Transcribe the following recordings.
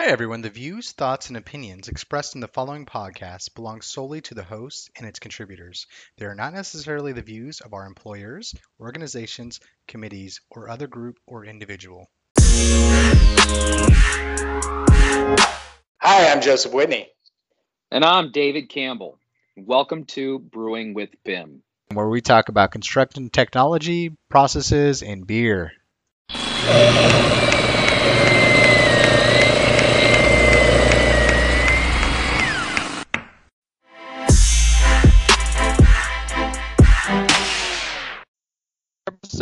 Hi, everyone. The views, thoughts, and opinions expressed in the following podcast belong solely to the host and its contributors. They are not necessarily the views of our employers, organizations, committees, or other group or individual. Hi, I'm Joseph Whitney. And I'm David Campbell. Welcome to Brewing with BIM, where we talk about construction technology, processes, and beer.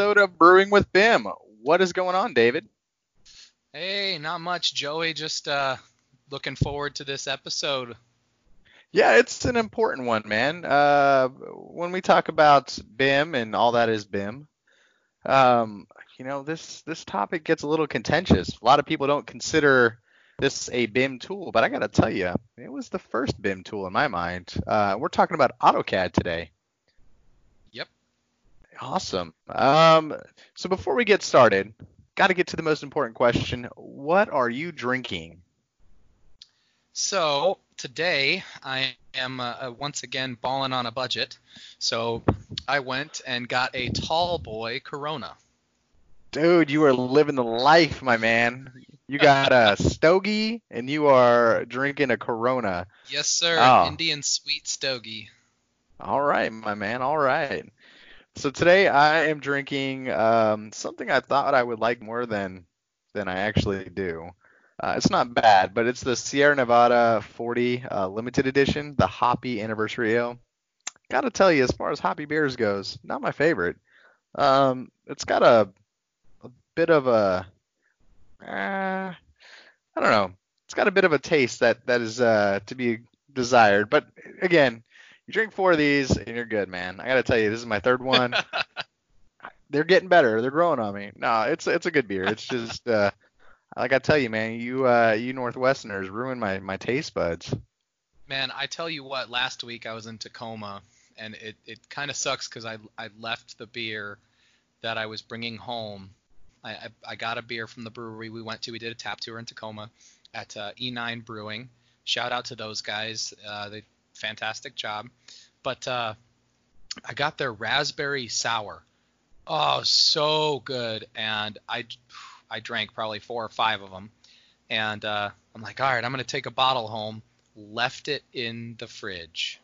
Episode of Brewing with Bim. What is going on, David? Hey, not much, Joey. Just uh, looking forward to this episode. Yeah, it's an important one, man. Uh, when we talk about BIM and all that is BIM, um, you know, this this topic gets a little contentious. A lot of people don't consider this a BIM tool, but I got to tell you, it was the first BIM tool in my mind. Uh, we're talking about AutoCAD today. Awesome. Um, so before we get started, got to get to the most important question. What are you drinking? So today I am uh, uh, once again balling on a budget. So I went and got a tall boy Corona. Dude, you are living the life, my man. You got a stogie and you are drinking a Corona. Yes, sir. Oh. Indian sweet stogie. All right, my man. All right. So today I am drinking um, something I thought I would like more than than I actually do. Uh, it's not bad, but it's the Sierra Nevada 40 uh, limited edition, the Hoppy Anniversary Ale. Gotta tell you, as far as hoppy beers goes, not my favorite. Um, it's got a, a bit of a, uh, I don't know. It's got a bit of a taste that that is uh, to be desired. But again, you drink four of these and you're good, man. I gotta tell you, this is my third one. They're getting better. They're growing on me. No, it's it's a good beer. It's just uh, like I tell you, man, you uh, you Northwesterners ruined my my taste buds. Man, I tell you what, last week I was in Tacoma, and it it kind of sucks because I I left the beer that I was bringing home. I, I, I got a beer from the brewery we went to. We did a tap tour in Tacoma at uh, E9 Brewing. Shout out to those guys. Uh, they fantastic job. But uh, I got their raspberry sour. Oh, so good. And I, I drank probably four or five of them. And uh, I'm like, all right, I'm going to take a bottle home. Left it in the fridge.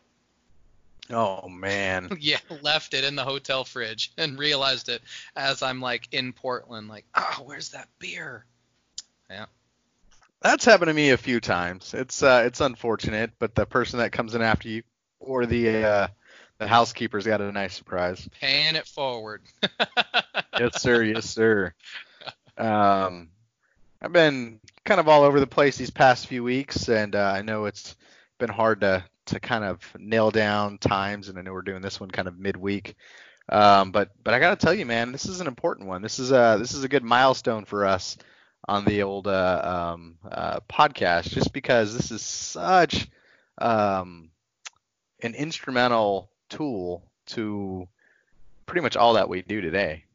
Oh man. yeah, left it in the hotel fridge and realized it as I'm like in Portland, like, oh, where's that beer? Yeah. That's happened to me a few times. It's uh, it's unfortunate, but the person that comes in after you or the uh, the housekeeper's got a nice surprise. Paying it forward. yes, sir. Yes, sir. Um, I've been kind of all over the place these past few weeks, and uh, I know it's been hard to to kind of nail down times, and I know we're doing this one kind of midweek. Um, but but I gotta tell you, man, this is an important one. This is a this is a good milestone for us on the old uh, um, uh, podcast just because this is such um, an instrumental tool to pretty much all that we do today.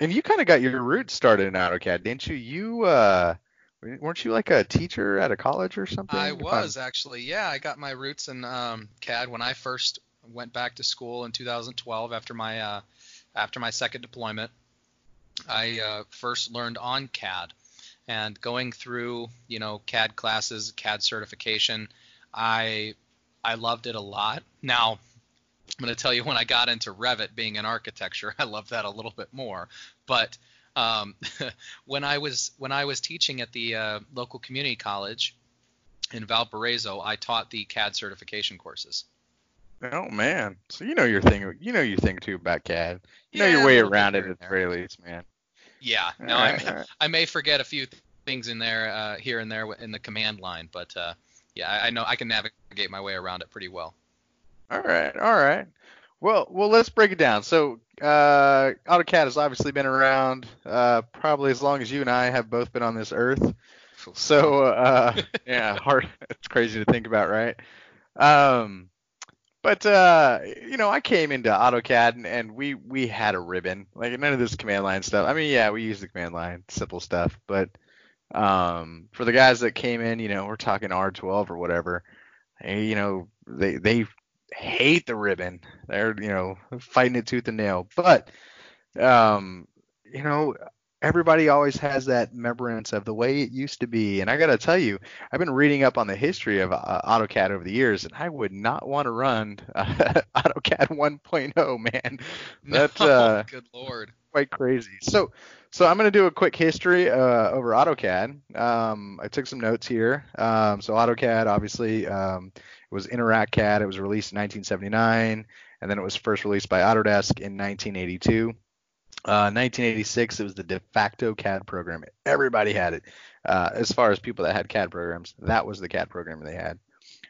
And you kind of got your roots started in AutoCAD, didn't you? You uh, weren't you like a teacher at a college or something? I was actually. Yeah, I got my roots in um, CAD when I first went back to school in 2012 after my uh, after my second deployment. I uh, first learned on CAD, and going through you know CAD classes, CAD certification, I I loved it a lot. Now I'm going to tell you when I got into Revit, being in architecture, I love that a little bit more. But um, when I was when I was teaching at the uh, local community college in Valparaiso, I taught the CAD certification courses. Oh man, so you know your thing. You know your thing too about CAD. You yeah, know your way around it at the very least, man. Yeah, no, I, may, I may forget a few things in there, uh, here and there in the command line, but uh, yeah, I, I know I can navigate my way around it pretty well. All right, all right. Well, well, let's break it down. So, uh, AutoCAD has obviously been around uh, probably as long as you and I have both been on this earth. So, uh, yeah, hard. It's crazy to think about, right? Um, but uh, you know, I came into AutoCAD and, and, we we had a ribbon. Like none of this command line stuff. I mean, yeah, we use the command line, simple stuff, but Um, for the guys that came in, you know, we're talking R12 or whatever. They, you know, they they hate the ribbon. They're you know fighting it tooth and nail. But um, you know, everybody always has that remembrance of the way it used to be. And I got to tell you, I've been reading up on the history of uh, AutoCAD over the years, and I would not want to run uh, AutoCAD 1.0, man. That, no, uh, good lord. Quite crazy. So, so I'm going to do a quick history uh, over AutoCAD. Um, I took some notes here. Um, so AutoCAD, obviously, um, it was Interact CAD. It was released in 1979, and then it was first released by Autodesk in 1982. 1986, uh, it was the de facto CAD program. Everybody had it. Uh, as far as people that had CAD programs, that was the CAD program they had.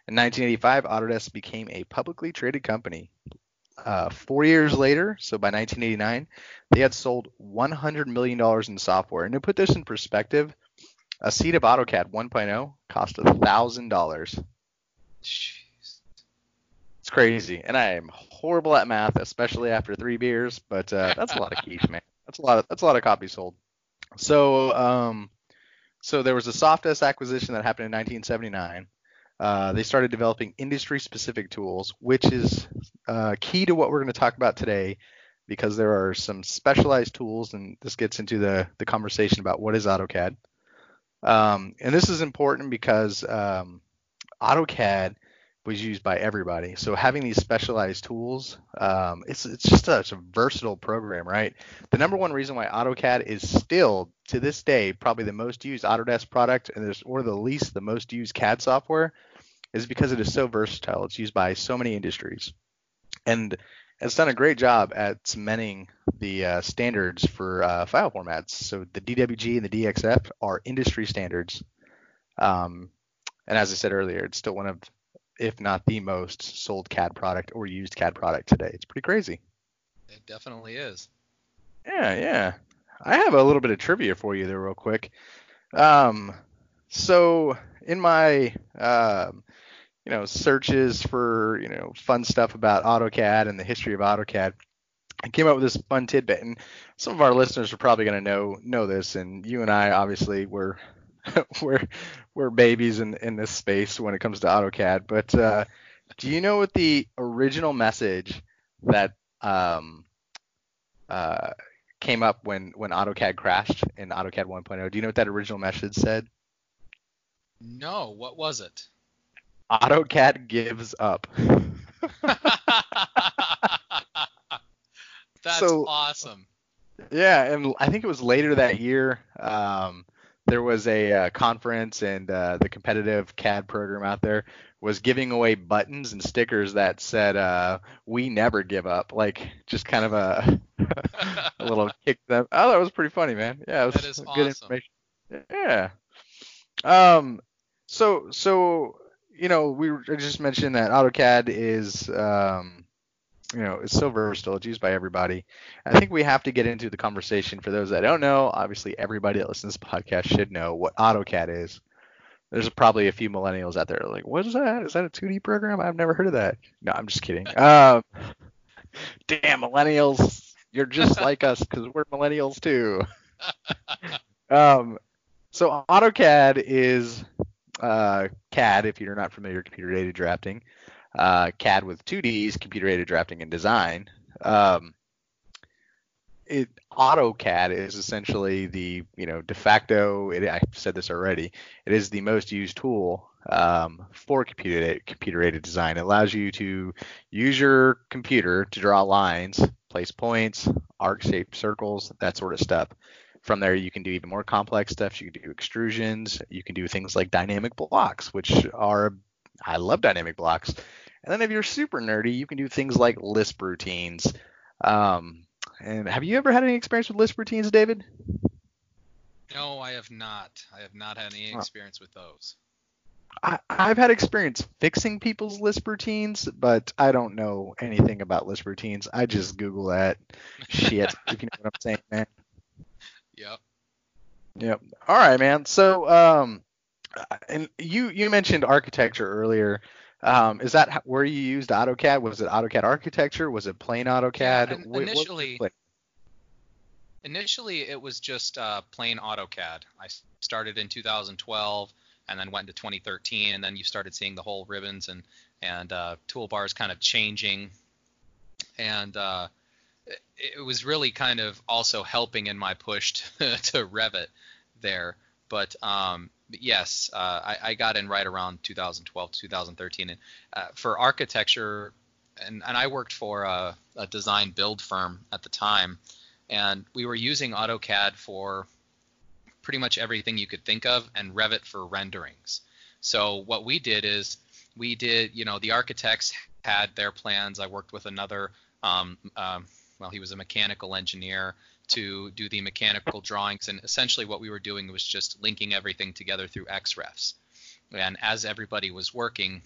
In 1985, Autodesk became a publicly traded company. Uh, four years later, so by 1989, they had sold 100 million dollars in software. And to put this in perspective, a seat of AutoCAD 1.0 cost thousand dollars. It's crazy, and I am horrible at math, especially after three beers. But uh, that's a lot of keys, man. That's a lot of that's a lot of copies sold. So, um, so there was a Softdesk acquisition that happened in 1979. Uh, they started developing industry-specific tools, which is uh, key to what we're going to talk about today, because there are some specialized tools, and this gets into the the conversation about what is AutoCAD. Um, and this is important because um, AutoCAD was used by everybody. So having these specialized tools, um, it's it's just such a versatile program, right? The number one reason why AutoCAD is still to this day probably the most used Autodesk product and there's or the least the most used CAD software is because it is so versatile. It's used by so many industries, and it's done a great job at cementing the uh, standards for uh, file formats. So the DWG and the DXF are industry standards. Um, and as I said earlier, it's still one of if not the most sold CAD product or used CAD product today. It's pretty crazy. It definitely is. Yeah, yeah. I have a little bit of trivia for you there, real quick. Um, so in my um, you know searches for you know fun stuff about AutoCAD and the history of AutoCAD, I came up with this fun tidbit, and some of our listeners are probably going to know know this, and you and I obviously were we're we're babies in in this space when it comes to AutoCAD. But uh, do you know what the original message that um, uh, came up when when AutoCAD crashed in AutoCAD 1.0? Do you know what that original message said? No. What was it? AutoCAD gives up. That's so, awesome. Yeah, and I think it was later that year. Um, there was a uh, conference and uh, the competitive CAD program out there was giving away buttons and stickers that said uh, "We never give up," like just kind of a, a little kick them. Oh, that was pretty funny, man. Yeah, it was that is good awesome. information. Yeah. Um. So so you know we just mentioned that AutoCAD is um you know, it's so versatile. It's used by everybody. I think we have to get into the conversation for those that don't know. Obviously, everybody that listens to this podcast should know what AutoCAD is. There's probably a few millennials out there like, what is that? Is that a 2D program? I've never heard of that. No, I'm just kidding. Um, damn millennials, you're just like us because we're millennials too. um, so AutoCAD is uh, CAD if you're not familiar with computer aided drafting uh, CAD with 2Ds, computer aided drafting and design. Um, it, AutoCAD is essentially the you know de facto. It, I said this already. It is the most used tool um, for computer computer aided design. It allows you to use your computer to draw lines, place points, arc shaped circles, that sort of stuff. From there, you can do even more complex stuff. You can do extrusions. You can do things like dynamic blocks, which are I love dynamic blocks. And then if you're super nerdy, you can do things like Lisp routines. Um, and have you ever had any experience with Lisp routines, David? No, I have not. I have not had any experience with those. I, have had experience fixing people's Lisp routines, but I don't know anything about Lisp routines. I just Google that shit, if you know what I'm saying, man. Yep. Yep. All right, man. So, um, and you you mentioned architecture earlier. Um, is that where you used AutoCAD? Was it AutoCAD architecture? Was it plain AutoCAD? Yeah, initially, Initially, it was just uh, plain AutoCAD. I started in 2012 and then went into 2013, and then you started seeing the whole ribbons and and uh, toolbars kind of changing, and uh, it, it was really kind of also helping in my push to, to Revit there. But um, yes, uh, I, I, got in right around 2012, 2013, and uh, for architecture, and, and I worked for a, a design build firm at the time, and we were using AutoCAD for pretty much everything you could think of, and Revit for renderings. So what we did is we did, you know, the architects had their plans. I worked with another, um, um, well, he was a mechanical engineer to do the mechanical drawings, and essentially what we were doing was just linking everything together through XREFs. And as everybody was working,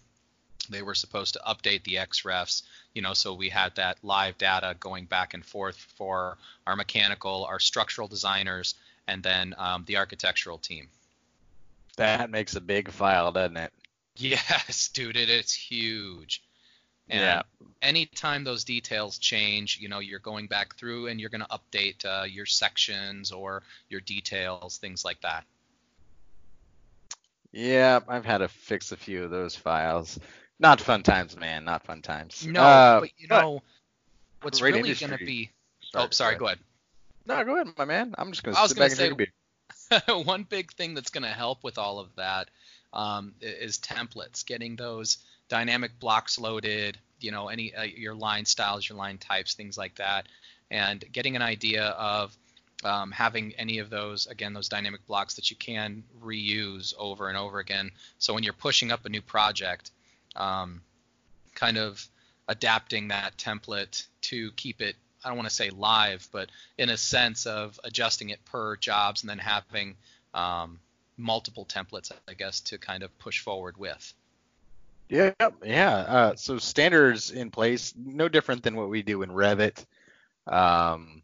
they were supposed to update the XREFs, you know, so we had that live data going back and forth for our mechanical, our structural designers, and then um, the architectural team. That makes a big file, doesn't it? Yes, dude, it, it's huge. And yeah. anytime those details change, you know, you're going back through and you're going to update uh, your sections or your details, things like that. Yeah, I've had to fix a few of those files. Not fun times, man. Not fun times. No, uh, but you know, what's really going to be. oh, sorry. Go ahead. No, go ahead, my man. I'm just going to sit back say, and drink a beer. one big thing that's going to help with all of that um, is templates, getting those dynamic blocks loaded, you know, any uh, your line styles, your line types, things like that, and getting an idea of um, having any of those again those dynamic blocks that you can reuse over and over again. So when you're pushing up a new project, um, kind of adapting that template to keep it I don't want to say live, but in a sense of adjusting it per jobs and then having um, multiple templates, I guess, to kind of push forward with. Yeah, yeah. Uh, so standards in place, no different than what we do in Revit. Um,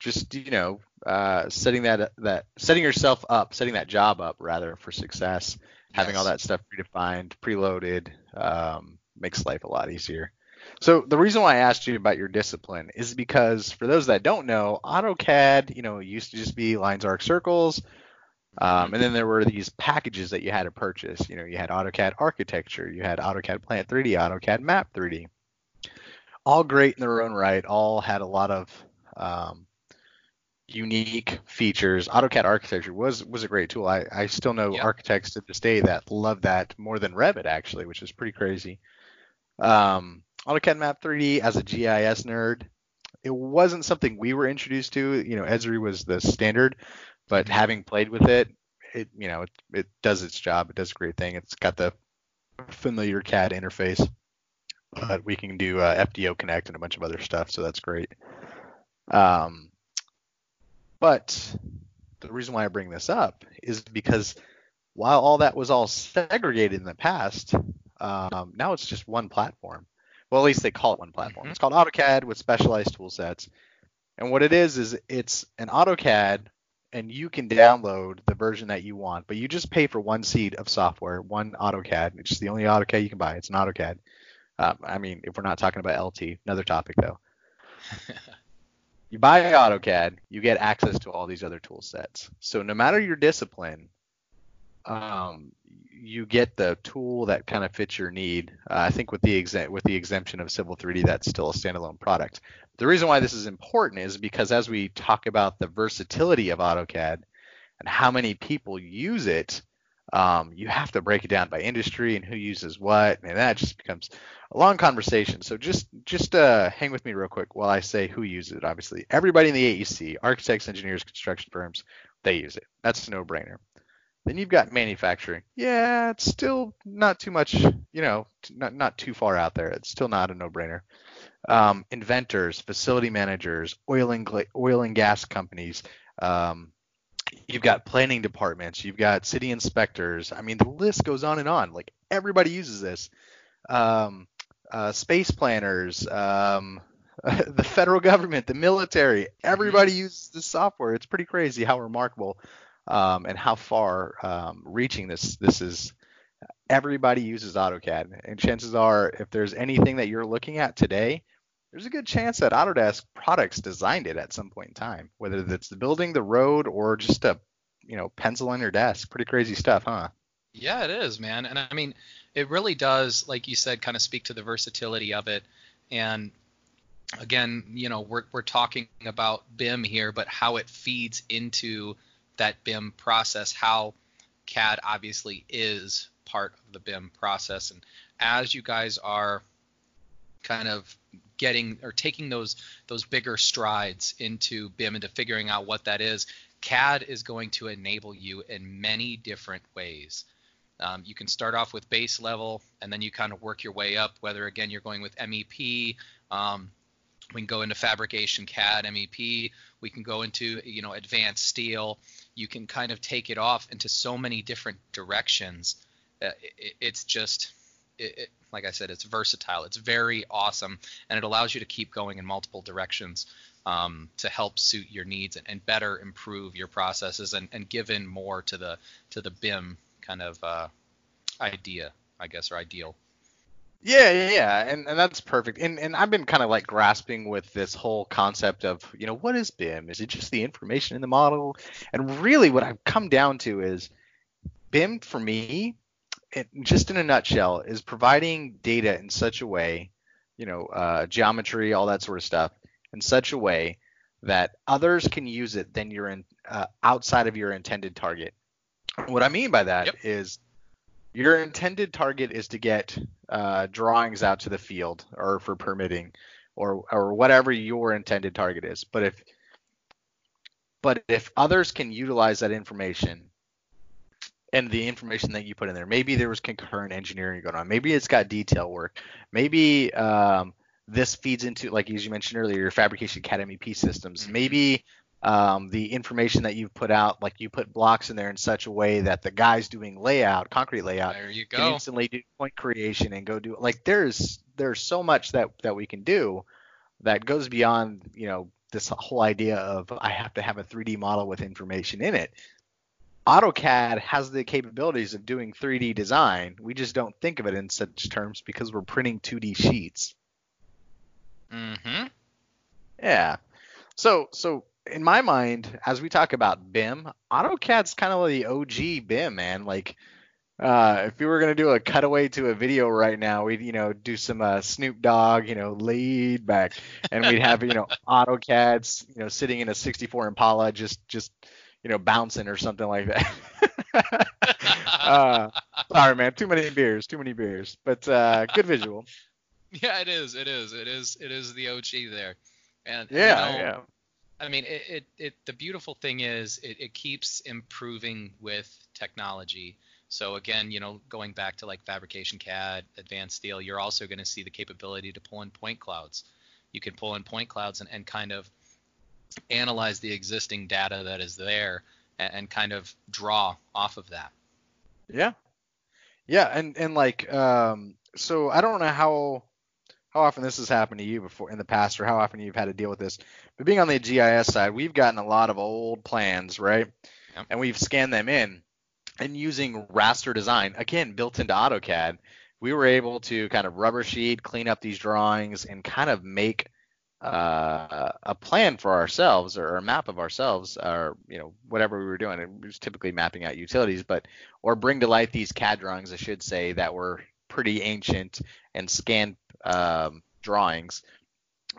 just you know, uh, setting that that setting yourself up, setting that job up rather for success, yes. having all that stuff predefined, preloaded, um, makes life a lot easier. So the reason why I asked you about your discipline is because for those that don't know, AutoCAD, you know, used to just be lines, arcs, circles. Um, and then there were these packages that you had to purchase. You know, you had AutoCAD Architecture, you had AutoCAD Plant 3D, AutoCAD Map 3D. All great in their own right. All had a lot of um, unique features. AutoCAD Architecture was was a great tool. I, I still know yep. architects to this day that love that more than Revit actually, which is pretty crazy. Um, AutoCAD Map 3D as a GIS nerd, it wasn't something we were introduced to. You know, Esri was the standard, but having played with it, it you know it, it does its job. It does a great thing. It's got the familiar CAD interface, but we can do uh, FDO Connect and a bunch of other stuff, so that's great. Um, but the reason why I bring this up is because while all that was all segregated in the past, um, now it's just one platform. Well, at least they call it one platform. Mm-hmm. It's called AutoCAD with specialized tool sets. And what it is is it's an AutoCAD and you can download the version that you want, but you just pay for one seat of software, one AutoCAD. It's the only AutoCAD you can buy. It's an AutoCAD. Um, I mean, if we're not talking about LT, another topic though. you buy AutoCAD, you get access to all these other tool sets. So no matter your discipline, um, you get the tool that kind of fits your need. Uh, I think with the exe- with the exemption of Civil 3D, that's still a standalone product. The reason why this is important is because as we talk about the versatility of AutoCAD and how many people use it, um, you have to break it down by industry and who uses what, and that just becomes a long conversation. So just just uh, hang with me real quick while I say who uses it. Obviously, everybody in the AEC, architects, engineers, construction firms, they use it. That's a no-brainer. Then you've got manufacturing. Yeah, it's still not too much, you know, not not too far out there. It's still not a no-brainer. Um, inventors, facility managers, oil and oil and gas companies. Um, you've got planning departments. You've got city inspectors. I mean, the list goes on and on. Like everybody uses this. Um, uh, space planners, um, the federal government, the military, everybody uses this software. It's pretty crazy how remarkable um, and how far um, reaching this this is. Everybody uses AutoCAD, and chances are, if there's anything that you're looking at today, there's a good chance that Autodesk products designed it at some point in time, whether it's the building, the road, or just a you know pencil on your desk. Pretty crazy stuff, huh? Yeah, it is, man. And I mean, it really does, like you said, kind of speak to the versatility of it. And again, you know, we're we're talking about BIM here, but how it feeds into that BIM process, how CAD obviously is part of the BIM process. And as you guys are kind of getting or taking those those bigger strides into BIM into figuring out what that is, CAD is going to enable you in many different ways. Um, you can start off with base level and then you kind of work your way up, whether again you're going with MEP. Um, we can go into fabrication CAD, MEP. We can go into you know advanced steel. You can kind of take it off into so many different directions. Uh, it, it's just, it, it, like I said, it's versatile. It's very awesome, and it allows you to keep going in multiple directions um, to help suit your needs and, and better improve your processes and, and give in more to the to the BIM kind of uh, idea, I guess, or ideal. Yeah, yeah, yeah, and and that's perfect. And and I've been kind of like grasping with this whole concept of you know what is BIM? Is it just the information in the model? And really, what I've come down to is BIM for me, it, just in a nutshell, is providing data in such a way, you know, uh, geometry, all that sort of stuff, in such a way that others can use it than you're in uh, outside of your intended target. What I mean by that Yep. is your intended target is to get uh, drawings out to the field or for permitting or or whatever your intended target is. But if but if others can utilize that information and the information that you put in there, maybe there was concurrent engineering going on, maybe it's got detail work, maybe um, this feeds into like as you mentioned earlier, your fabrication CAD MEP systems, Mhm. maybe um, the information that you've put out, like you put blocks in there in such a way that the guys doing layout, concrete layout, There you can instantly do point creation and go do like there's there's so much that that we can do that goes beyond you know this whole idea of I have to have a 3D model with information in it. AutoCAD has the capabilities of doing 3D design. We just don't think of it in such terms because we're printing 2D sheets. Mm-hmm. Yeah. So so in my mind, as we talk about BIM, AutoCAD's kind of the OG BIM, man. Like uh, if we were gonna do a cutaway to a video right now, we'd you know do some uh, Snoop Dogg, you know, lead back, and we'd have you know AutoCAD's you know sitting in a 64 Impala just just you know bouncing or something like that. uh, sorry, man, too many beers, too many beers, but uh, good visual. Yeah, it is. It is. It is. It is the OG there. And you know, yeah. I mean, it, it, it the beautiful thing is it, it keeps improving with technology. So again, you know, going back to like fabrication CAD, advanced steel, you're also going to see the capability to pull in point clouds. You can pull in point clouds and, and kind of analyze the existing data that is there and, and kind of draw off of that. Yeah. Yeah, and and like um so I don't know how how often this has happened to you before in the past or how often you've had to deal with this. But being on the GIS side, we've gotten a lot of old plans, right? Yep. And we've scanned them in and using raster design, again built into AutoCAD, we were able to kind of rubber sheet, clean up these drawings and kind of make uh, a plan for ourselves or a map of ourselves or you know whatever we were doing. It was typically mapping out utilities, but or bring to light these CAD drawings, I should say, that were pretty ancient and scanned um, drawings,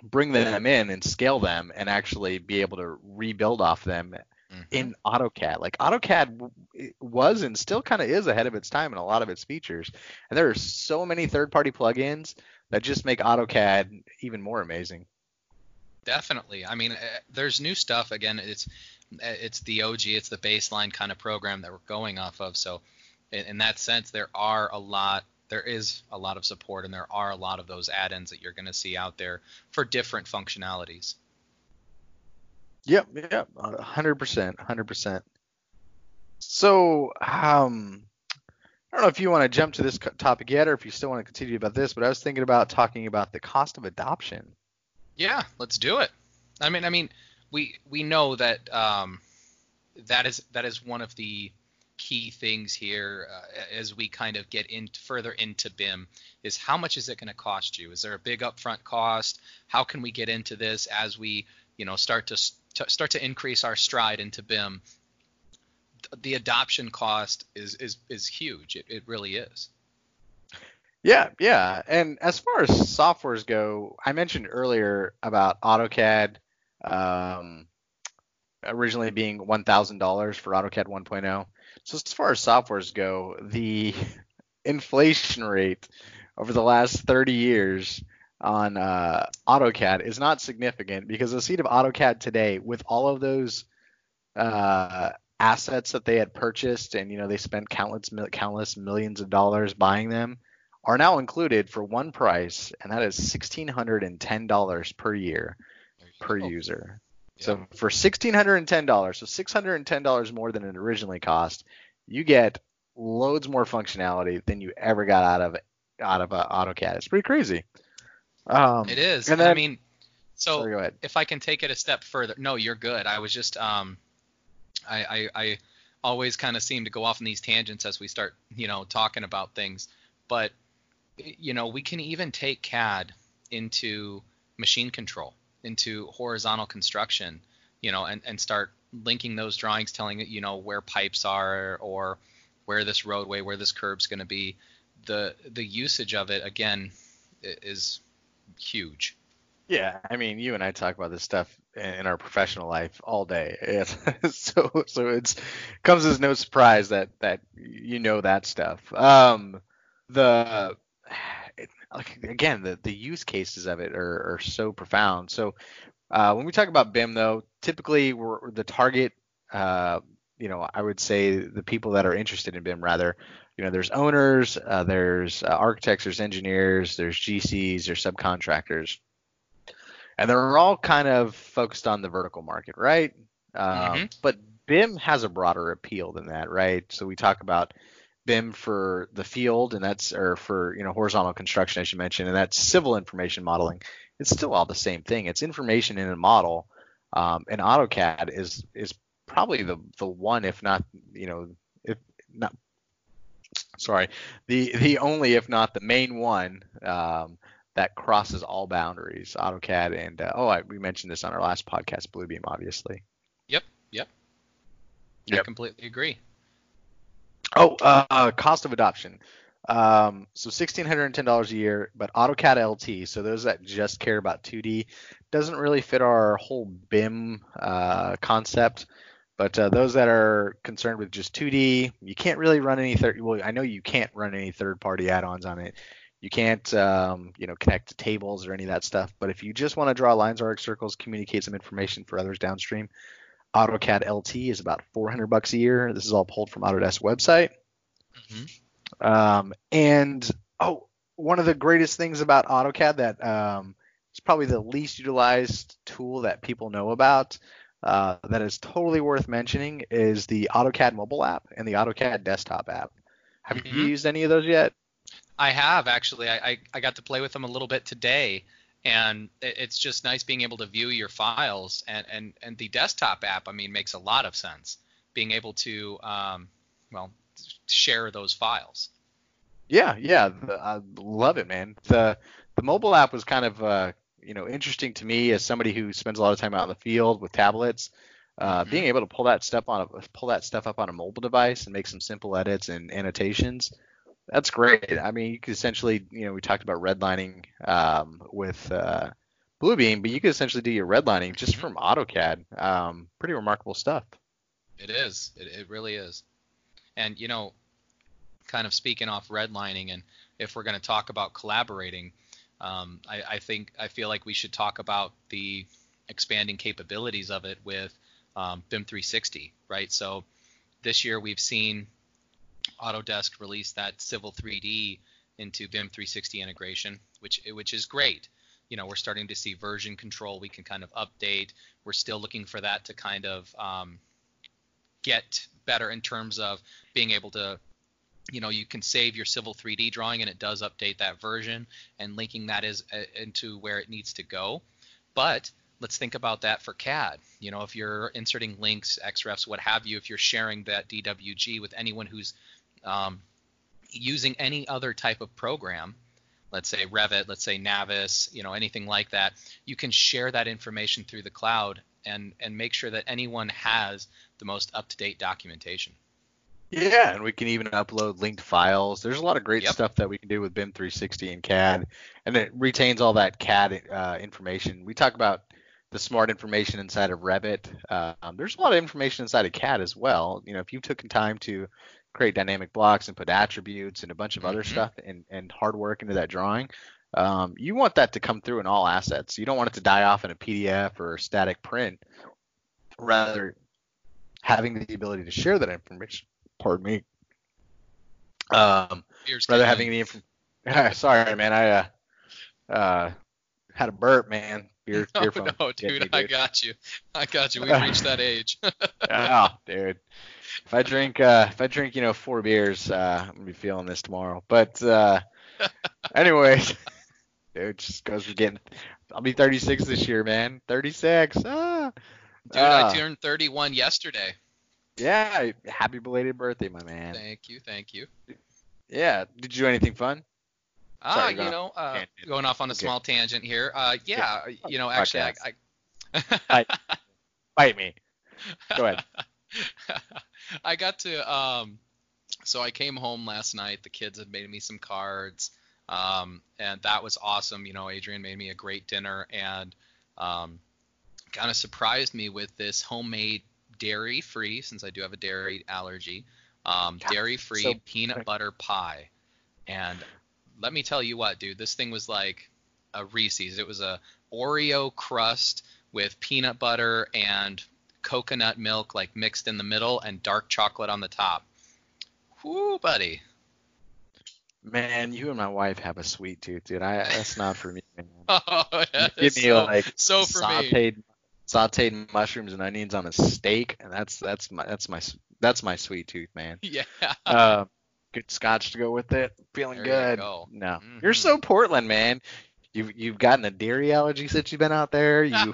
bring them in and scale them and actually be able to rebuild off them Mhm. in AutoCAD. Like AutoCAD was and still kind of is ahead of its time in a lot of its features. And there are so many third-party plugins that just make AutoCAD even more amazing. Definitely. I mean, uh, there's new stuff. Again, it's uh, it's the OG, it's the baseline kind of program that we're going off of. So, in, in that sense, there are a lot. There is a lot of support, and there are a lot of those add-ins that you're going to see out there for different functionalities. Yep, yep, hundred percent, hundred percent. So, um, I don't know if you want to jump to this topic yet, or if you still want to continue about this, but I was thinking about talking about the cost of adoption. Yeah, let's do it. I mean, I mean, we we know that um, that is that is one of the key things here uh, as we kind of get in further into BIM is how much is it going to cost you? Is there a big upfront cost? How can we get into this as we, you know, start to, to start to increase our stride into BIM? The adoption cost is is is huge. It, it really is. Yeah, yeah. And as far as softwares go, I mentioned earlier about AutoCAD um, originally being $1,000 for AutoCAD 1.0. So as far as softwares go, the inflation rate over the last 30 years on uh, AutoCAD is not significant because the seat of AutoCAD today, with all of those uh, assets that they had purchased, and you know they spent countless countless millions of dollars buying them, are now included for one price, and that is sixteen hundred and ten dollars per year per go. user. Yeah. So for sixteen hundred and ten dollars, so six hundred and ten dollars more than it originally cost, you get loads more functionality than you ever got out of out of uh, AutoCAD. It's pretty crazy. Um, it is. And then, I mean, so sorry, if I can take it a step further, no, you're good. I was just um, I I, I always kind of seem to go off in these tangents as we start, you know, talking about things, but you know, we can even take CAD into machine control, into horizontal construction, you know, and, and start linking those drawings, telling it, you know, where pipes are or where this roadway, where this curb's going to be. The the usage of it again is huge. Yeah, I mean, you and I talk about this stuff in our professional life all day. It's, so so it's comes as no surprise that that you know that stuff. Um, the again the the use cases of it are, are so profound. So uh, when we talk about BIM though, typically we're the target. Uh, you know, I would say the people that are interested in BIM rather. You know, there's owners, uh, there's uh, architects, there's engineers, there's GCs, there's subcontractors, and they're all kind of focused on the vertical market, right? Um, mm-hmm. But BIM has a broader appeal than that, right? So we talk about BIM for the field, and that's or for you know horizontal construction as you mentioned, and that's civil information modeling. It's still all the same thing. It's information in a model, um, and AutoCAD is is probably the the one, if not you know if not sorry the the only if not the main one um, that crosses all boundaries. AutoCAD and uh, oh I, we mentioned this on our last podcast, Bluebeam, obviously. Yep. Yep. yep. I completely agree. Oh, uh, cost of adoption. Um, so sixteen hundred and ten dollars a year, but AutoCAD LT. So those that just care about 2D doesn't really fit our whole BIM uh, concept. But uh, those that are concerned with just 2D, you can't really run any third. Well, I know you can't run any third-party add-ons on it. You can't, um, you know, connect to tables or any of that stuff. But if you just want to draw lines, arc circles, communicate some information for others downstream, AutoCAD LT is about 400 bucks a year. This is all pulled from Autodesk website. Mm-hmm. Um, and oh, one of the greatest things about AutoCAD that um, is probably the least utilized tool that people know about uh, that is totally worth mentioning is the AutoCAD mobile app and the AutoCAD desktop app. Have mm-hmm. you used any of those yet? I have actually. I, I, I got to play with them a little bit today and it's just nice being able to view your files and and and the desktop app i mean makes a lot of sense being able to um, well share those files. Yeah yeah i love it man. The the mobile app was kind of uh, you know interesting to me as somebody who spends a lot of time out in the field with tablets. Uh, mm-hmm. being able to pull that stuff on a pull that stuff up on a mobile device and make some simple edits and annotations that's great. I mean, you could essentially, you know, we talked about redlining um, with uh, Bluebeam, but you could essentially do your redlining just mm-hmm. from AutoCAD. Um, pretty remarkable stuff. It is. It, it really is. And you know, kind of speaking off redlining, and if we're going to talk about collaborating, um, I, I, think I feel like we should talk about the expanding capabilities of it with um, BIM 360, right? So this year we've seen Autodesk released that Civil 3D into BIM 360 integration, which which is great. You know, we're starting to see version control. We can kind of update. We're still looking for that to kind of um, get better in terms of being able to, you know, you can save your Civil 3D drawing and it does update that version and linking that is uh, into where it needs to go. But let's think about that for CAD. You know, if you're inserting links, XREFs, what have you, if you're sharing that DWG with anyone who's um, using any other type of program, let's say Revit, let's say Navis, you know, anything like that, you can share that information through the cloud and and make sure that anyone has the most up-to-date documentation. Yeah, and we can even upload linked files. There's a lot of great Yep. stuff that we can do with BIM 360 and CAD, and it retains all that CAD uh, information. We talk about the smart information inside of Revit. Uh, um, there's a lot of information inside of CAD as well. You know, if you took the time to create dynamic blocks and put attributes and a bunch of other Mhm. stuff and, and hard work into that drawing, um, you want that to come through in all assets. You don't want it to die off in a PDF or a static print. Rather, having the ability to share that information. Pardon me. Um, Here's rather having the information. Sorry, man. I uh, uh, had a burp, man. Beer, No, beer from no, dude, me, I got you. I got you. We've reached that age. oh, dude. If I drink, uh, if I drink, you know, four beers, uh, I'm gonna be feeling this tomorrow. But, uh, anyways, dude, just goes we're getting, I'll be 36 this year, man. 36. Ah. Dude, Ah. I turned 31 yesterday. Yeah. Happy belated birthday, my man. Thank you, thank you. Yeah. Did you do anything fun? Ah, Sorry, you know, uh, going off on a Okay. small tangent here. Uh, yeah, you know, actually, I, Podcast. I, Bite me. Go ahead. I got to um so I came home last night. The kids had made me some cards. Um and that was awesome. You know, Adrian made me a great dinner and um kind of surprised me with this homemade dairy free since I do have a dairy allergy. Um God, dairy free so peanut butter pie. And let me tell you what, dude, this thing was like a Reese's. It was a Oreo crust with peanut butter and coconut milk like mixed in the middle and dark chocolate on the top. Whoo, buddy. Man, you and my wife have a sweet tooth, dude. I that's not for me. Oh, yeah, Give me so, like so for me. sauteed sauteed mushrooms and onions on a steak, and that's that's my that's my that's my sweet tooth, man. Yeah. Uh, good scotch to go with it. Feeling There you good. go. No, you're Mhm. so Portland, man. You've you've gotten a dairy allergy since you've been out there. You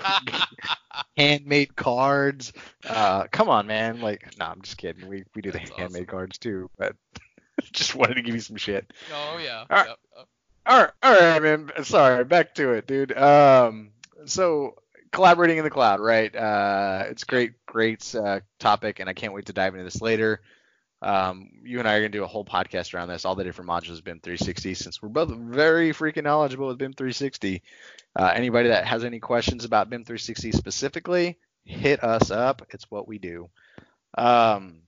handmade cards. Uh, come on, man. Like, no, I'm just kidding. We we do the That's handmade awesome. cards too, but just wanted to give you some shit. oh yeah. All right. Yep, yep. All right, all right, man. Sorry, back to it, dude. Um, so collaborating in the cloud, right? Uh, it's great, great uh, topic, and I can't wait to dive into this later. Um, you and I are gonna do a whole podcast around this, all the different modules of BIM 360, since we're both very freaking knowledgeable with BIM 360. Uh, anybody that has any questions about BIM 360 specifically, hit us up. It's what we do. Um,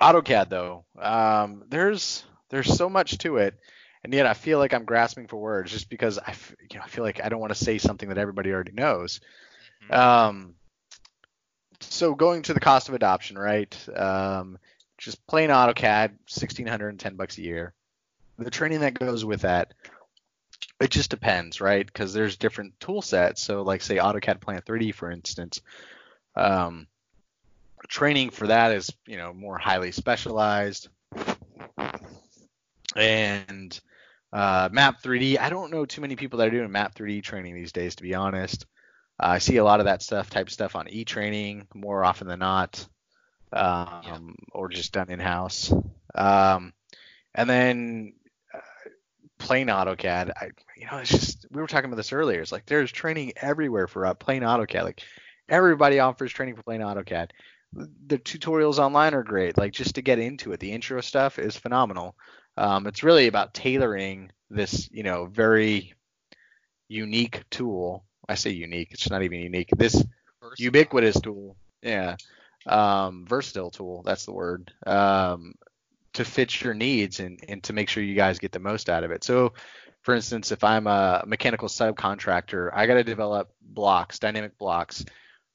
AutoCAD though, um, there's there's so much to it and yet I feel like I'm grasping for words just because I, f- you know, I feel like I don't want to say something that everybody already knows. Mhm. Um, so going to the cost of adoption, right? Um, just plain AutoCAD, sixteen hundred and ten bucks a year. The training that goes with that, it just depends, right? Because there's different tool sets. So like say AutoCAD Plant 3D, for instance. Um, training for that is you know more highly specialized and uh, map 3d i don't know too many people that are doing map 3d training these days to be honest uh, i see a lot of that stuff type stuff on e-training more often than not um, or just done in-house um, and then uh, plain AutoCAD. I, you know, it's just we were talking about this earlier. It's like there's training everywhere for uh, plain AutoCAD. Like everybody offers training for plain AutoCAD. The tutorials online are great. Like just to get into it, the intro stuff is phenomenal. Um, it's really about tailoring this, you know, very unique tool. I say unique. It's not even unique. This ubiquitous tool. Yeah. Um, versatile tool. That's the word. Um, to fit your needs and, and to make sure you guys get the most out of it. So, for instance, if I'm a mechanical subcontractor, I got to develop blocks, dynamic blocks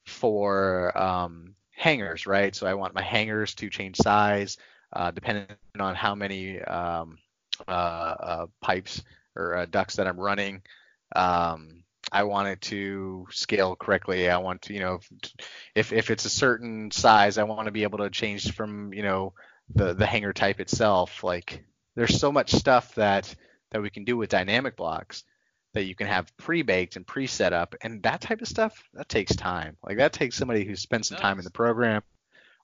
for um, hangers, right? So I want my hangers to change size uh, depending on how many um, uh, uh, pipes or uh, ducts that I'm running. Um, I want it to scale correctly. I want to, you know, if if it's a certain size, I want to be able to change from, you know, the the hanger type itself. Like there's so much stuff that that we can do with dynamic blocks that you can have pre-baked and pre-set up, and that type of stuff that takes time. Like that takes somebody who spent some time in the program,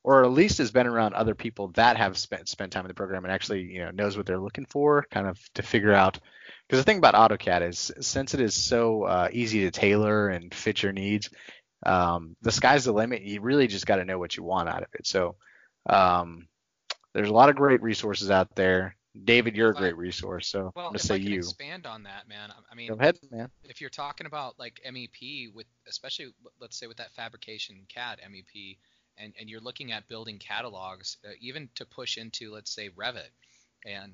or at least has been around other people that have spent spent time in the program and actually you know knows what they're looking for, kind of to figure out. Because the thing about AutoCAD is since it is so uh, easy to tailor and fit your needs, um, the sky's the limit. You really just got to know what you want out of it. So um, there's a lot of great resources out there. David, you're a great resource, so well, I'm gonna say you. expand on that, man. I- I mean, Go ahead, man. if you're talking about like MEP with, especially let's say with that fabrication CAD MEP, and and you're looking at building catalogs, uh, even to push into let's say Revit, and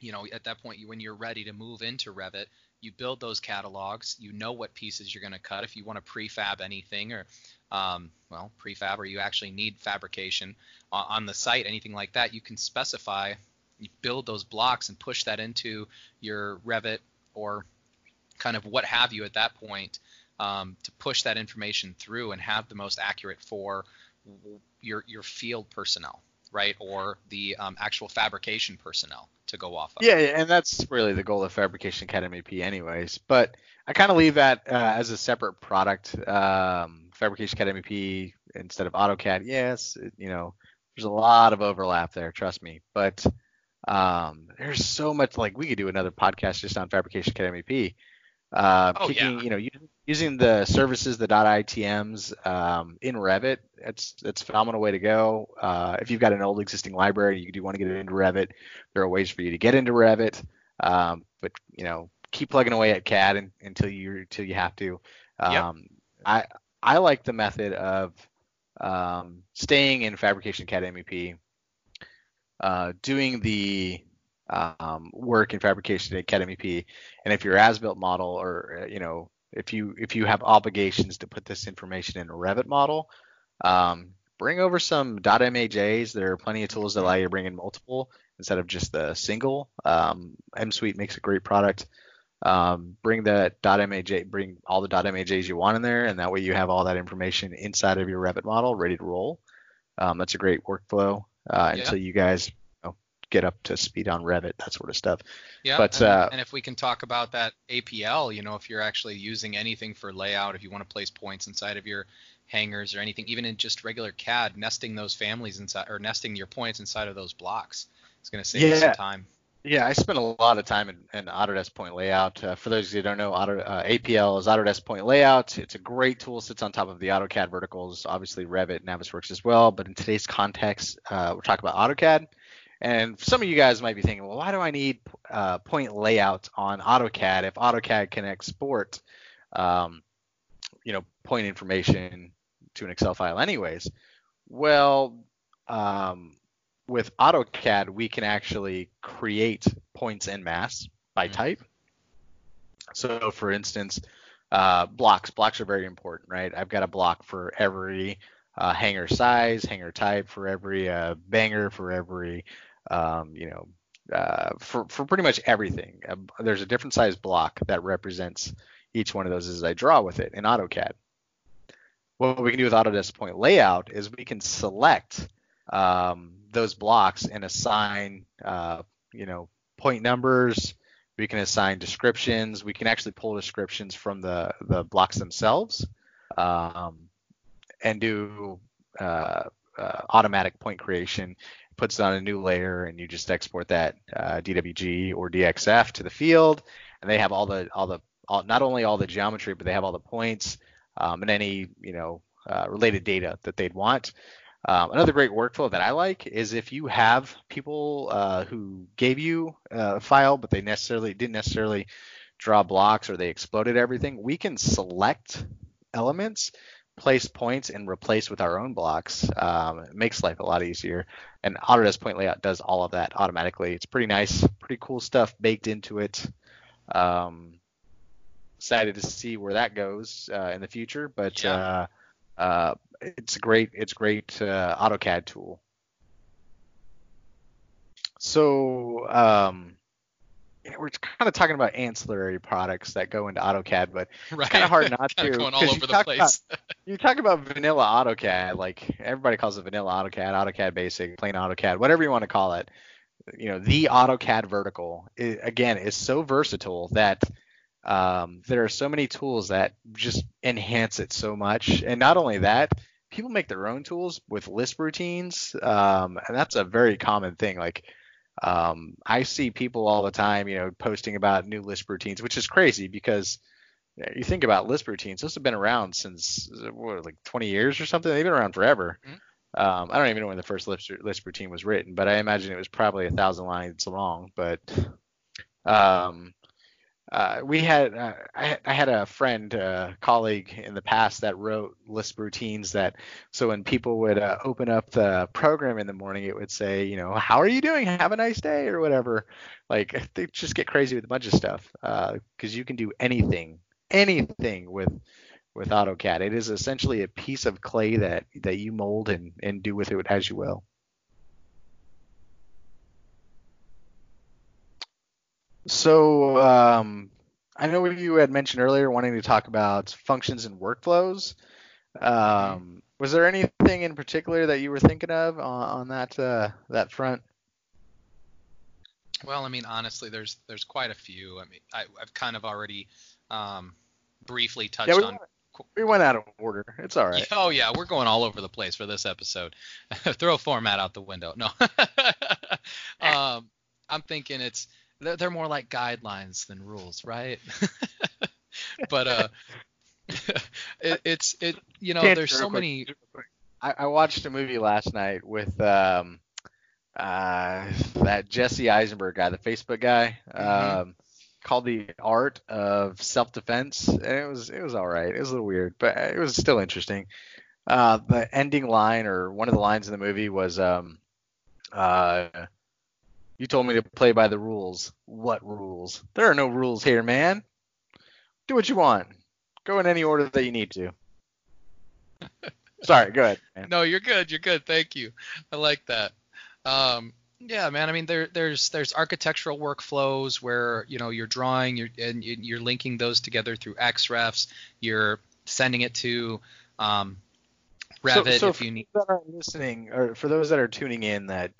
you know at that point you, when you're ready to move into Revit, you build those catalogs. You know what pieces you're going to cut. If you want to prefab anything or um, well, prefab, or you actually need fabrication on, on the site, anything like that, you can specify. You build those blocks and push that into your Revit or kind of what have you at that point um, to push that information through and have the most accurate for your your field personnel, right, or the um, actual fabrication personnel to go off of. Yeah, and that's really the goal of Fabrication CAD MEP, anyways. But I kind of leave that uh, as a separate product. Um, Fabrication CAD MEP instead of AutoCAD. Yes, it- you know, there's a lot of overlap there. Trust me. But um, there's so much. Like we could do another podcast just on Fabrication CAD MEP. Uh, Oh, kicking, yeah. you know, using the services, the .itms um, in Revit, it's it's a phenomenal way to go. Uh, if you've got an old existing library, you do want to get it into Revit. There are ways for you to get into Revit, um, but you know, keep plugging away at CAD un until you until you have to. Yep. Um, I I like the method of um, staying in Fabrication CAD MEP, uh, doing the um, work in Fabrication CAD MEP, and if your as-built model or uh, you know if you if you have obligations to put this information in a Revit model, um, bring over some .majs. There are plenty of tools that allow you to bring in multiple instead of just the single. Um, M Suite makes a great product. Um, bring that .maj, bring all the .majs you want in there, and that way you have all that information inside of your Revit model ready to roll. Um, that's a great workflow uh, Yeah. until you guys get up to speed on Revit, that sort of stuff. Yeah, But, and, uh, and if we can talk about that APL, you know, if you're actually using anything for layout, if you want to place points inside of your hangers or anything, even in just regular CAD, nesting those families inside or nesting your points inside of those blocks, it's going to save you some time. Yeah, I spent a lot of time in, in Autodesk Point Layout. Uh, for those of you who don't know, Auto, uh, APL is Autodesk Point Layout. It's a great tool, sits on top of the AutoCAD verticals, obviously Revit, and Navisworks as well. But in today's context, uh, we're talking about AutoCAD. And some of you guys might be thinking, well, why do I need uh, point layout on AutoCAD if AutoCAD can export, um, you know, point information to an Excel file anyways? Well, um, with AutoCAD, we can actually create points en masse by Mhm. type. So, for instance, uh, blocks. Blocks are very important, right? I've got a block for every uh, hanger size, hanger type, for every uh, banger, for every, um, you know, uh, for, for pretty much everything. Uh, there's a different size block that represents each one of those as I draw with it in AutoCAD. What we can do with Autodesk Point Layout is we can select um, those blocks and assign, uh, you know, point numbers. We can assign descriptions. We can actually pull descriptions from the the blocks themselves, um, and do uh, uh, automatic point creation. Puts it on a new layer, and you just export that uh, DWG or DXF to the field, and they have all the all the all, not only all the geometry, but they have all the points um, and any you know uh, related data that they'd want. Um, another great workflow that I like is if you have people uh, who gave you a file, but they necessarily didn't necessarily draw blocks or they exploded everything, we can select elements, place points, and replace with our own blocks. Um, it makes life a lot easier. And Autodesk Point Layout does all of that automatically. It's pretty nice, pretty cool stuff baked into it. Um, excited to see where that goes uh, in the future, but Yeah. uh, uh, it's a great it's great uh, AutoCAD tool. So um, we're kind of talking about ancillary products that go into AutoCAD, but Right. kinda hard not to, going all 'cause you over the talk place. you talk about vanilla AutoCAD, like everybody calls it vanilla AutoCAD, AutoCAD Basic, plain AutoCAD, whatever you want to call it. You know, the AutoCAD vertical again is so versatile that um, there are so many tools that just enhance it so much. And not only that, people make their own tools with Lisp routines, um, and that's a very common thing. Like um, I see people all the time, you know, posting about new Lisp routines, which is crazy because you think about Lisp routines; those have been around since what, like 20 years or something. They've been around forever. Mm-hmm. Um, I don't even know when the first Lisp, Lisp routine was written, but I imagine it was probably a thousand lines long. But um, uh, we had uh, I, I, had a friend, uh, colleague in the past that wrote Lisp routines that so when people would uh, open up the program in the morning, it would say, you know, how are you doing? Have a nice day or whatever. Like they just get crazy with a bunch of stuff because uh, you can do anything, anything with with AutoCAD. It is essentially a piece of clay that that you mold and and do with it as you will. So um, I know you had mentioned earlier wanting to talk about functions and workflows. Um, was there anything in particular that you were thinking of on, on that uh, that front? Well, I mean, honestly, there's there's quite a few. I mean, I, have kind of already um, briefly touched yeah, we on. Went, we went out of order. It's all right. Oh yeah, we're going all over the place for this episode. Throw format out the window. No. um, I'm thinking it's they're more like guidelines than rules, right? but uh, it, it's it you know there's so many. I, I, watched a movie last night with um uh that Jesse Eisenberg guy, the Facebook guy, mm-hmm. um called The Art of Self Defense, and it was it was all right. It was a little weird, but it was still interesting. Uh, the ending line or one of the lines in the movie was um uh you told me to play by the rules. What rules? There are no rules here, man. Do what you want. Go in any order that you need to. Sorry, go ahead. Man. No, you're good. You're good. Thank you. I like that. Um, yeah, man. I mean, there, there's there's architectural workflows where you know you're drawing, you're and you're linking those together through XREFs. You're sending it to um, Revit so, so if you need. For those that are listening, or for those that are tuning in that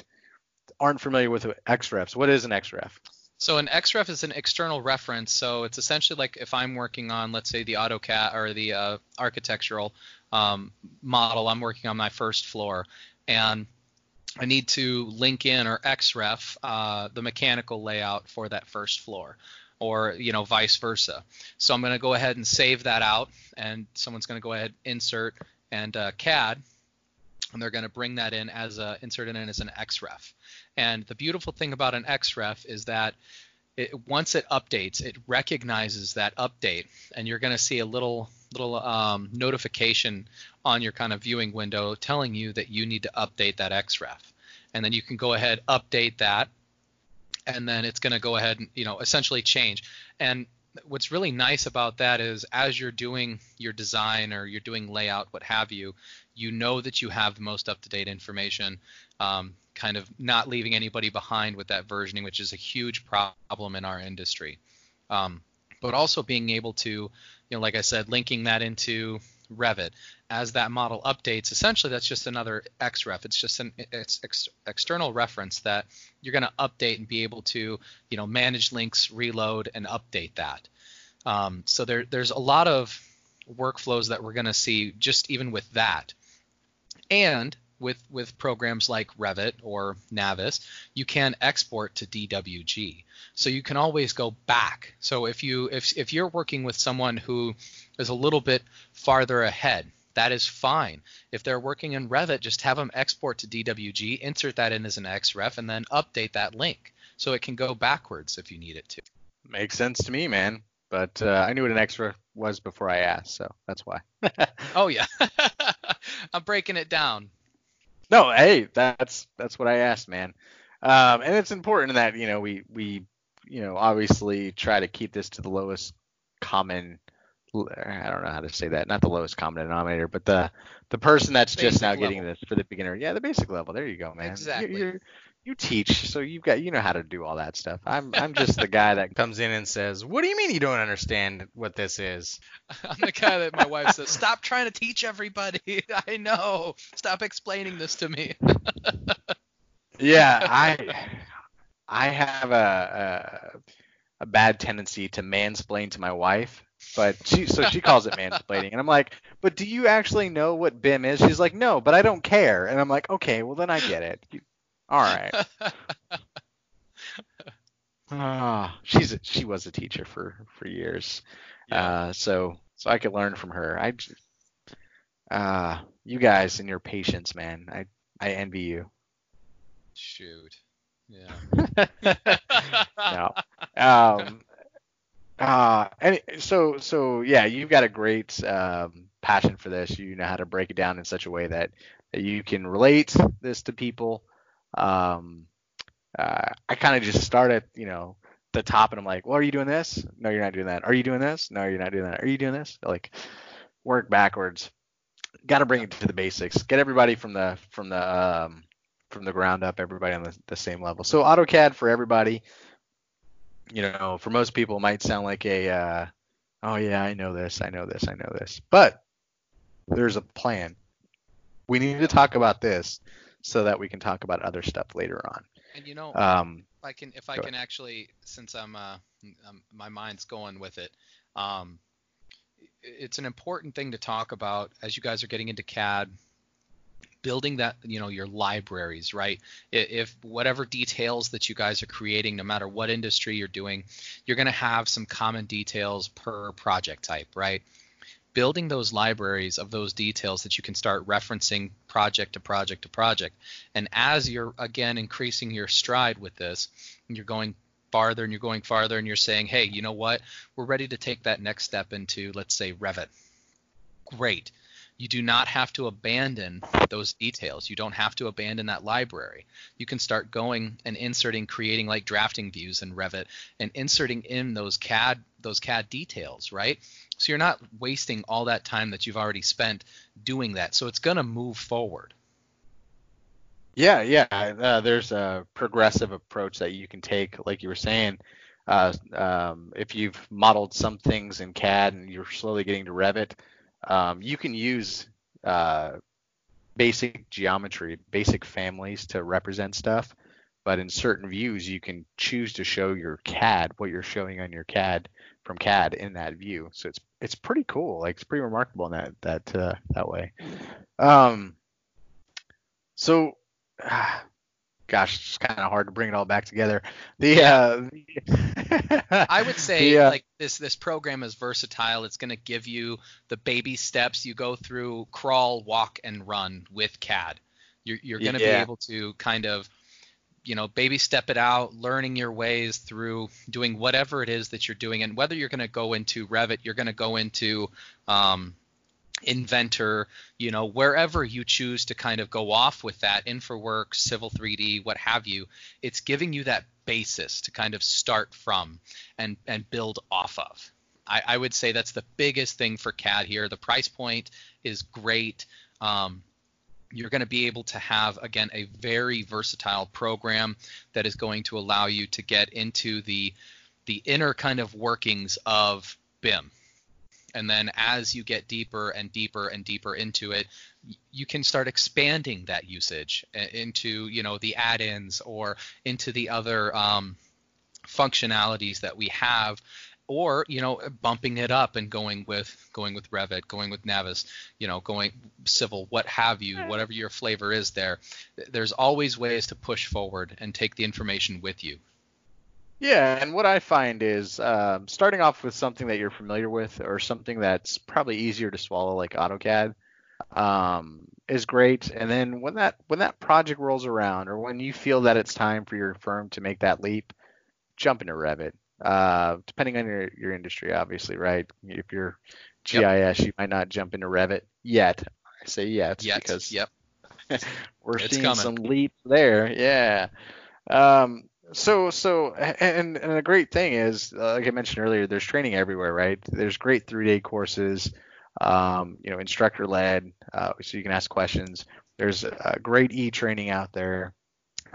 aren't familiar with XREFs, what is an XREF? So an XREF is an external reference. So it's essentially like if I'm working on, let's say, the AutoCAD or the uh, architectural um, model, I'm working on my first floor, and I need to link in or XREF uh, the mechanical layout for that first floor, or you know vice versa. So I'm going to go ahead and save that out, and someone's going to go ahead insert and uh, CAD, and they're going to bring that in as a insert it in as an XREF. And the beautiful thing about an XREF is that it, once it updates, it recognizes that update, and you're going to see a little little um, notification on your kind of viewing window telling you that you need to update that XREF. And then you can go ahead update that, and then it's going to go ahead and you know essentially change. And what's really nice about that is as you're doing your design or you're doing layout, what have you, you know that you have the most up-to-date information, um, kind of not leaving anybody behind with that versioning, which is a huge problem in our industry. Um, but also being able to, you know, like I said, linking that into Revit as that model updates. Essentially, that's just another XREF. It's just an it's ex- external reference that you're going to update and be able to, you know, manage links, reload, and update that. Um, so there, there's a lot of workflows that we're going to see just even with that. And with with programs like Revit or Navis, you can export to DWG. So you can always go back. So if you if if you're working with someone who is a little bit farther ahead, that is fine. If they're working in Revit, just have them export to DWG, insert that in as an XREF, and then update that link so it can go backwards if you need it to. Makes sense to me, man. But uh, I knew what an XREF was before I asked, so that's why. oh yeah, I'm breaking it down. No, hey, that's that's what I asked, man. Um, and it's important that you know we we you know obviously try to keep this to the lowest common. I don't know how to say that. Not the lowest common denominator, but the the person that's basic just now level. getting this for the beginner. Yeah, the basic level. There you go, man. Exactly. You're, you're, you teach, so you've got you know how to do all that stuff. I'm I'm just the guy that comes in and says, "What do you mean you don't understand what this is?" I'm the guy that my wife says, "Stop trying to teach everybody. I know. Stop explaining this to me." yeah, I I have a, a bad tendency to mansplain to my wife, but she so she calls it mansplaining, and I'm like, but do you actually know what BIM is? She's like, no, but I don't care, and I'm like, okay, well then I get it. All right. Ah, she's a, she was a teacher for for years, Yeah. uh, so so I could learn from her. I, uh, you guys and your patience, man. I I envy you. Shoot. Yeah. no. Um, uh, any, so so yeah, you've got a great um, passion for this. You know how to break it down in such a way that, that you can relate this to people. Um, uh, I kind of just start at you know the top, and I'm like, well, are you doing this? No, you're not doing that. Are you doing this? No, you're not doing that. Are you doing this? Like work backwards. Got to bring it to the basics. Get everybody from the from the um, from the ground up, everybody on the, the same level. So AutoCAD for everybody. You know, for most people, might sound like a, uh, oh yeah, I know this, I know this, I know this. But there's a plan. We need to talk about this so that we can talk about other stuff later on. and you know, Um, if I can, if I can actually, since I'm, uh, um, my mind's going with it, um, it's an important thing to talk about as you guys are getting into CAD, building that, you know, your libraries, right? If whatever details that you guys are creating, no matter what industry you're doing, you're going to have some common details per project type, right? Building those libraries of those details that you can start referencing project to project to project. And as you're again increasing your stride with this, you're going farther and you're going farther and you're saying, hey, you know what? We're ready to take that next step into, let's say, Revit. Great. You do not have to abandon those details. You don't have to abandon that library. You can start going and inserting, creating like drafting views in Revit and inserting in those CAD those CAD details, right? So you're not wasting all that time that you've already spent doing that. So it's going to move forward. Yeah, yeah. Uh, there's a progressive approach that you can take, like you were saying. Uh, um, if you've modeled some things in CAD and you're slowly getting to Revit, um, you can use uh, basic geometry, basic families to represent stuff. But in certain views, you can choose to show your CAD what you're showing on your CAD from CAD in that view. So it's it's pretty cool. Like it's pretty remarkable in that that uh, that way. Um, so gosh, it's kind of hard to bring it all back together. The uh, I would say the, uh, like this this program is versatile. It's going to give you the baby steps you go through crawl, walk and run with CAD. You're you're going to be able to kind of you know baby step it out, learning your ways through doing whatever it is that you're doing and whether you're going to go into Revit, you're going to go into um, Inventor, you know, wherever you choose to kind of go off with that, InfraWorks, Civil 3D, what have you, it's giving you that basis to kind of start from and and build off of. I, I would say that's the biggest thing for CAD here. The price point is great. Um, you're going to be able to have again a very versatile program that is going to allow you to get into the the inner kind of workings of BIM and then as you get deeper and deeper and deeper into it you can start expanding that usage uh, into you know the add-ins or into the other um, functionalities that we have or you know bumping it up and going with going with revit going with navis you know going civil what have you whatever your flavor is there there's always ways to push forward and take the information with you Yeah, and what I find is um, starting off with something that you're familiar with or something that's probably easier to swallow, like AutoCAD, um, is great. And then when that when that project rolls around, or when you feel that it's time for your firm to make that leap, jump into Revit. Uh, depending on your your industry, obviously, right? If you're GIS, you might not jump into Revit yet. I say yet, yet because yep we're It's seeing coming. some leaps there. Yeah. Um, so so and and a great thing is, uh, like I mentioned earlier, there's training everywhere, right? There's great three day courses, um, you know, instructor led, uh, so you can ask questions. There's a great e training out there.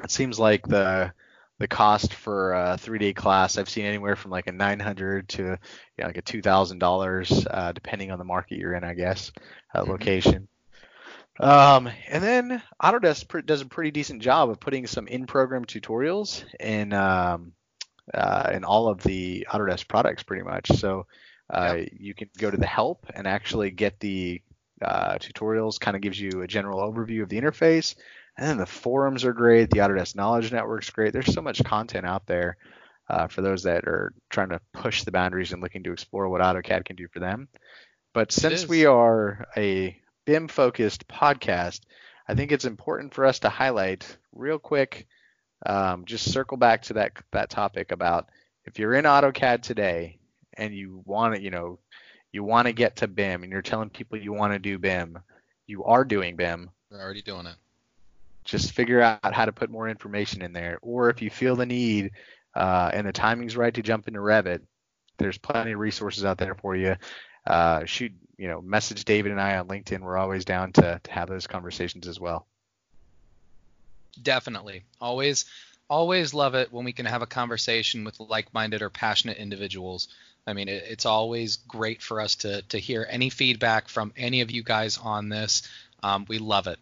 It seems like the the cost for a three day class I've seen anywhere from like a 900 to you know, like a two thousand dollars, uh, depending on the market you're in, I guess, uh, Mhm. location. Um, and then Autodesk pr- does a pretty decent job of putting some in-program tutorials in um, uh, in all of the Autodesk products pretty much. So uh, yep. you can go to the help and actually get the uh, tutorials. Kind of gives you a general overview of the interface. And then the forums are great. The Autodesk Knowledge Network's great. There's so much content out there uh, for those that are trying to push the boundaries and looking to explore what AutoCAD can do for them. But since we are a BIM focused podcast, I think it's important for us to highlight real quick, um, just circle back to that that topic about if you're in AutoCAD today and you want to, you know, you want to get to BIM and you're telling people you want to do BIM, you are doing BIM. They're already doing it. Just figure out how to put more information in there, or if you feel the need uh, and the timing's right to jump into Revit, there's plenty of resources out there for you. Uh, shoot you know, message David and I on LinkedIn. We're always down to, to have those conversations as well. Definitely. Always always love it when we can have a conversation with like-minded or passionate individuals. I mean, it, it's always great for us to to hear any feedback from any of you guys on this. Um, we love it.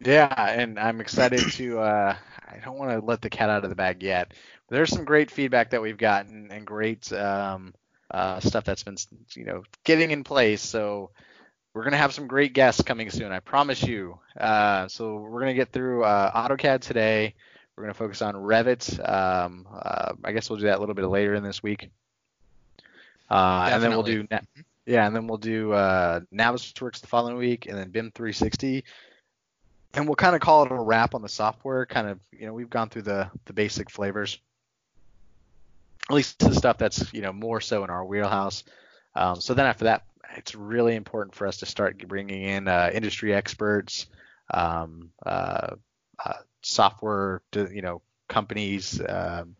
Yeah, and I'm excited to. Uh, I don't want to let the cat out of the bag yet. There's some great feedback that we've gotten and great um, uh, stuff that's been you know getting in place. So we're gonna have some great guests coming soon. I promise you. Uh, so we're gonna get through uh, AutoCAD today. We're gonna focus on Revit. Um, uh, I guess we'll do that a little bit later in this week. Uh, and then we'll do yeah, and then we'll do uh, Navisworks the following week, and then BIM 360. And we'll kind of call it a wrap on the software. Kind of, you know, we've gone through the the basic flavors at least the stuff that's you know more so in our wheelhouse. Um, so then after that, it's really important for us to start bringing in uh, industry experts, um, uh, uh, software, to, you know, companies, um,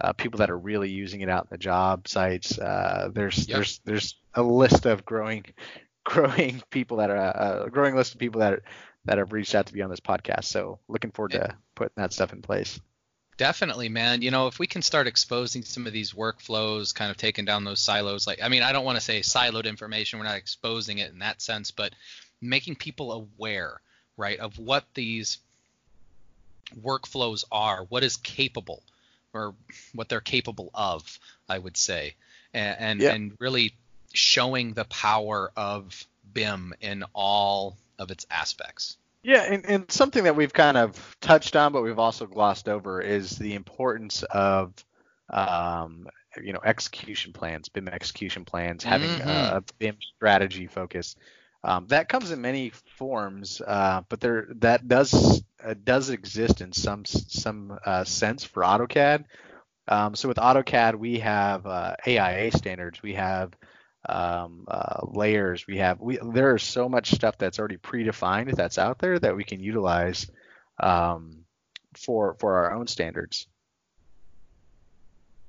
uh, people that are really using it out in the job sites. Uh, there's yep. there's there's a list of growing growing people that are uh, a growing list of people that are, that have reached out to be on this podcast. So looking forward to putting that stuff in place. Definitely, man. You know, if we can start exposing some of these workflows, kind of taking down those silos, like, I mean, I don't want to say siloed information, we're not exposing it in that sense, but making people aware, right, of what these workflows are, what is capable, or what they're capable of, I would say, and and, yeah. and really showing the power of BIM in all of its aspects. Yeah, and, and something that we've kind of touched on, but we've also glossed over, is the importance of, um, you know, execution plans, BIM execution plans, having mm-hmm. a BIM strategy focus. Um, that comes in many forms, uh, but there that does uh, does exist in some some uh, sense for AutoCAD. Um, so with AutoCAD, we have uh, AIA standards. We have um, uh, layers. We have we there is so much stuff that's already predefined that's out there that we can utilize um, for for our own standards.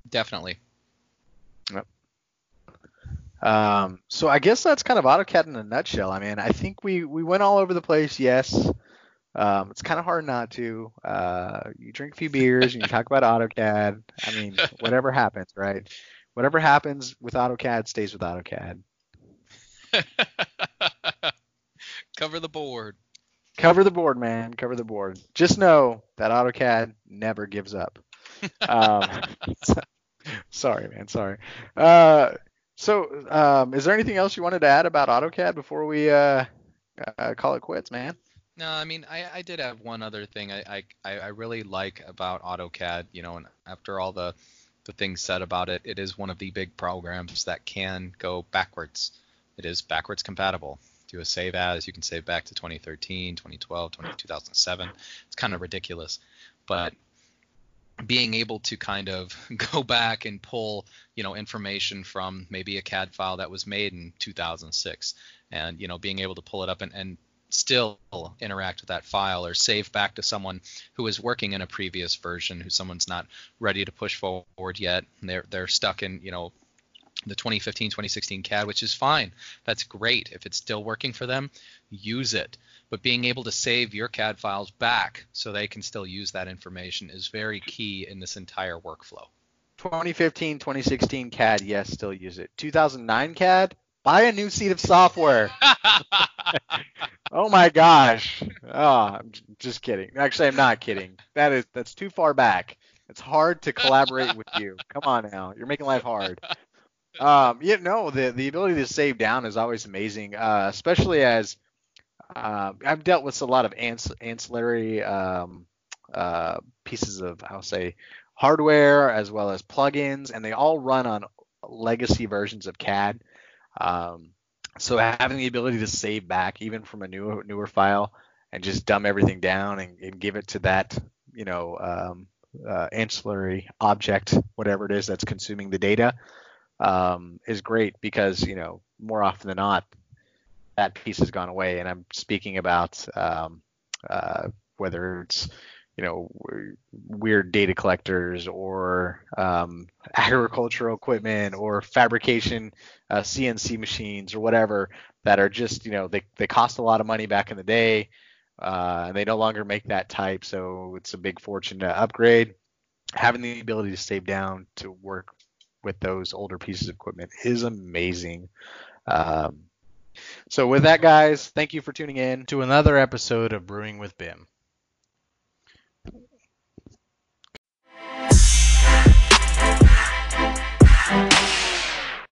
Definitely. Yep. Um, so I guess that's kind of AutoCAD in a nutshell. I mean, I think we we went all over the place. Yes. Um, it's kind of hard not to. Uh, you drink a few beers and you talk about AutoCAD. I mean, whatever happens, right? Whatever happens with AutoCAD stays with AutoCAD. Cover the board. Cover the board, man. Cover the board. Just know that AutoCAD never gives up. um, sorry, man. Sorry. Uh, so, um, is there anything else you wanted to add about AutoCAD before we uh, uh, call it quits, man? No, I mean, I, I did have one other thing I, I, I really like about AutoCAD, you know, and after all the the things said about it, it is one of the big programs that can go backwards. It is backwards compatible. Do a save as, you can save back to 2013, 2012, 20, 2007. It's kind of ridiculous. But being able to kind of go back and pull, you know, information from maybe a CAD file that was made in 2006 and, you know, being able to pull it up and, and still interact with that file or save back to someone who is working in a previous version who someone's not ready to push forward yet. They're they're stuck in you know the 2015 2016 CAD which is fine. That's great. If it's still working for them use it. But being able to save your CAD files back so they can still use that information is very key in this entire workflow. 2015 2016 CAD yes still use it. 2009 CAD buy a new seat of software oh my gosh. Oh, I'm just kidding. Actually, I'm not kidding. That is that's too far back. It's hard to collaborate with you. Come on now, you're making life hard. Um, yeah, no, the the ability to save down is always amazing, uh, especially as uh, I've dealt with a lot of ans- ancillary um, uh, pieces of I'll say hardware as well as plugins, and they all run on legacy versions of CAD. Um, so having the ability to save back even from a newer newer file and just dumb everything down and, and give it to that you know um, uh, ancillary object whatever it is that's consuming the data um, is great because you know more often than not that piece has gone away. And i'm speaking about um, uh, whether it's you know weird data collectors or um, agricultural equipment or fabrication uh, CNC machines or whatever that are just you know they they cost a lot of money back in the day uh, and they no longer make that type. So it's a big fortune to upgrade. Having the ability to save down to work with those older pieces of equipment is amazing. Um, so with that guys thank you for tuning in to another episode of Brewing with Bim.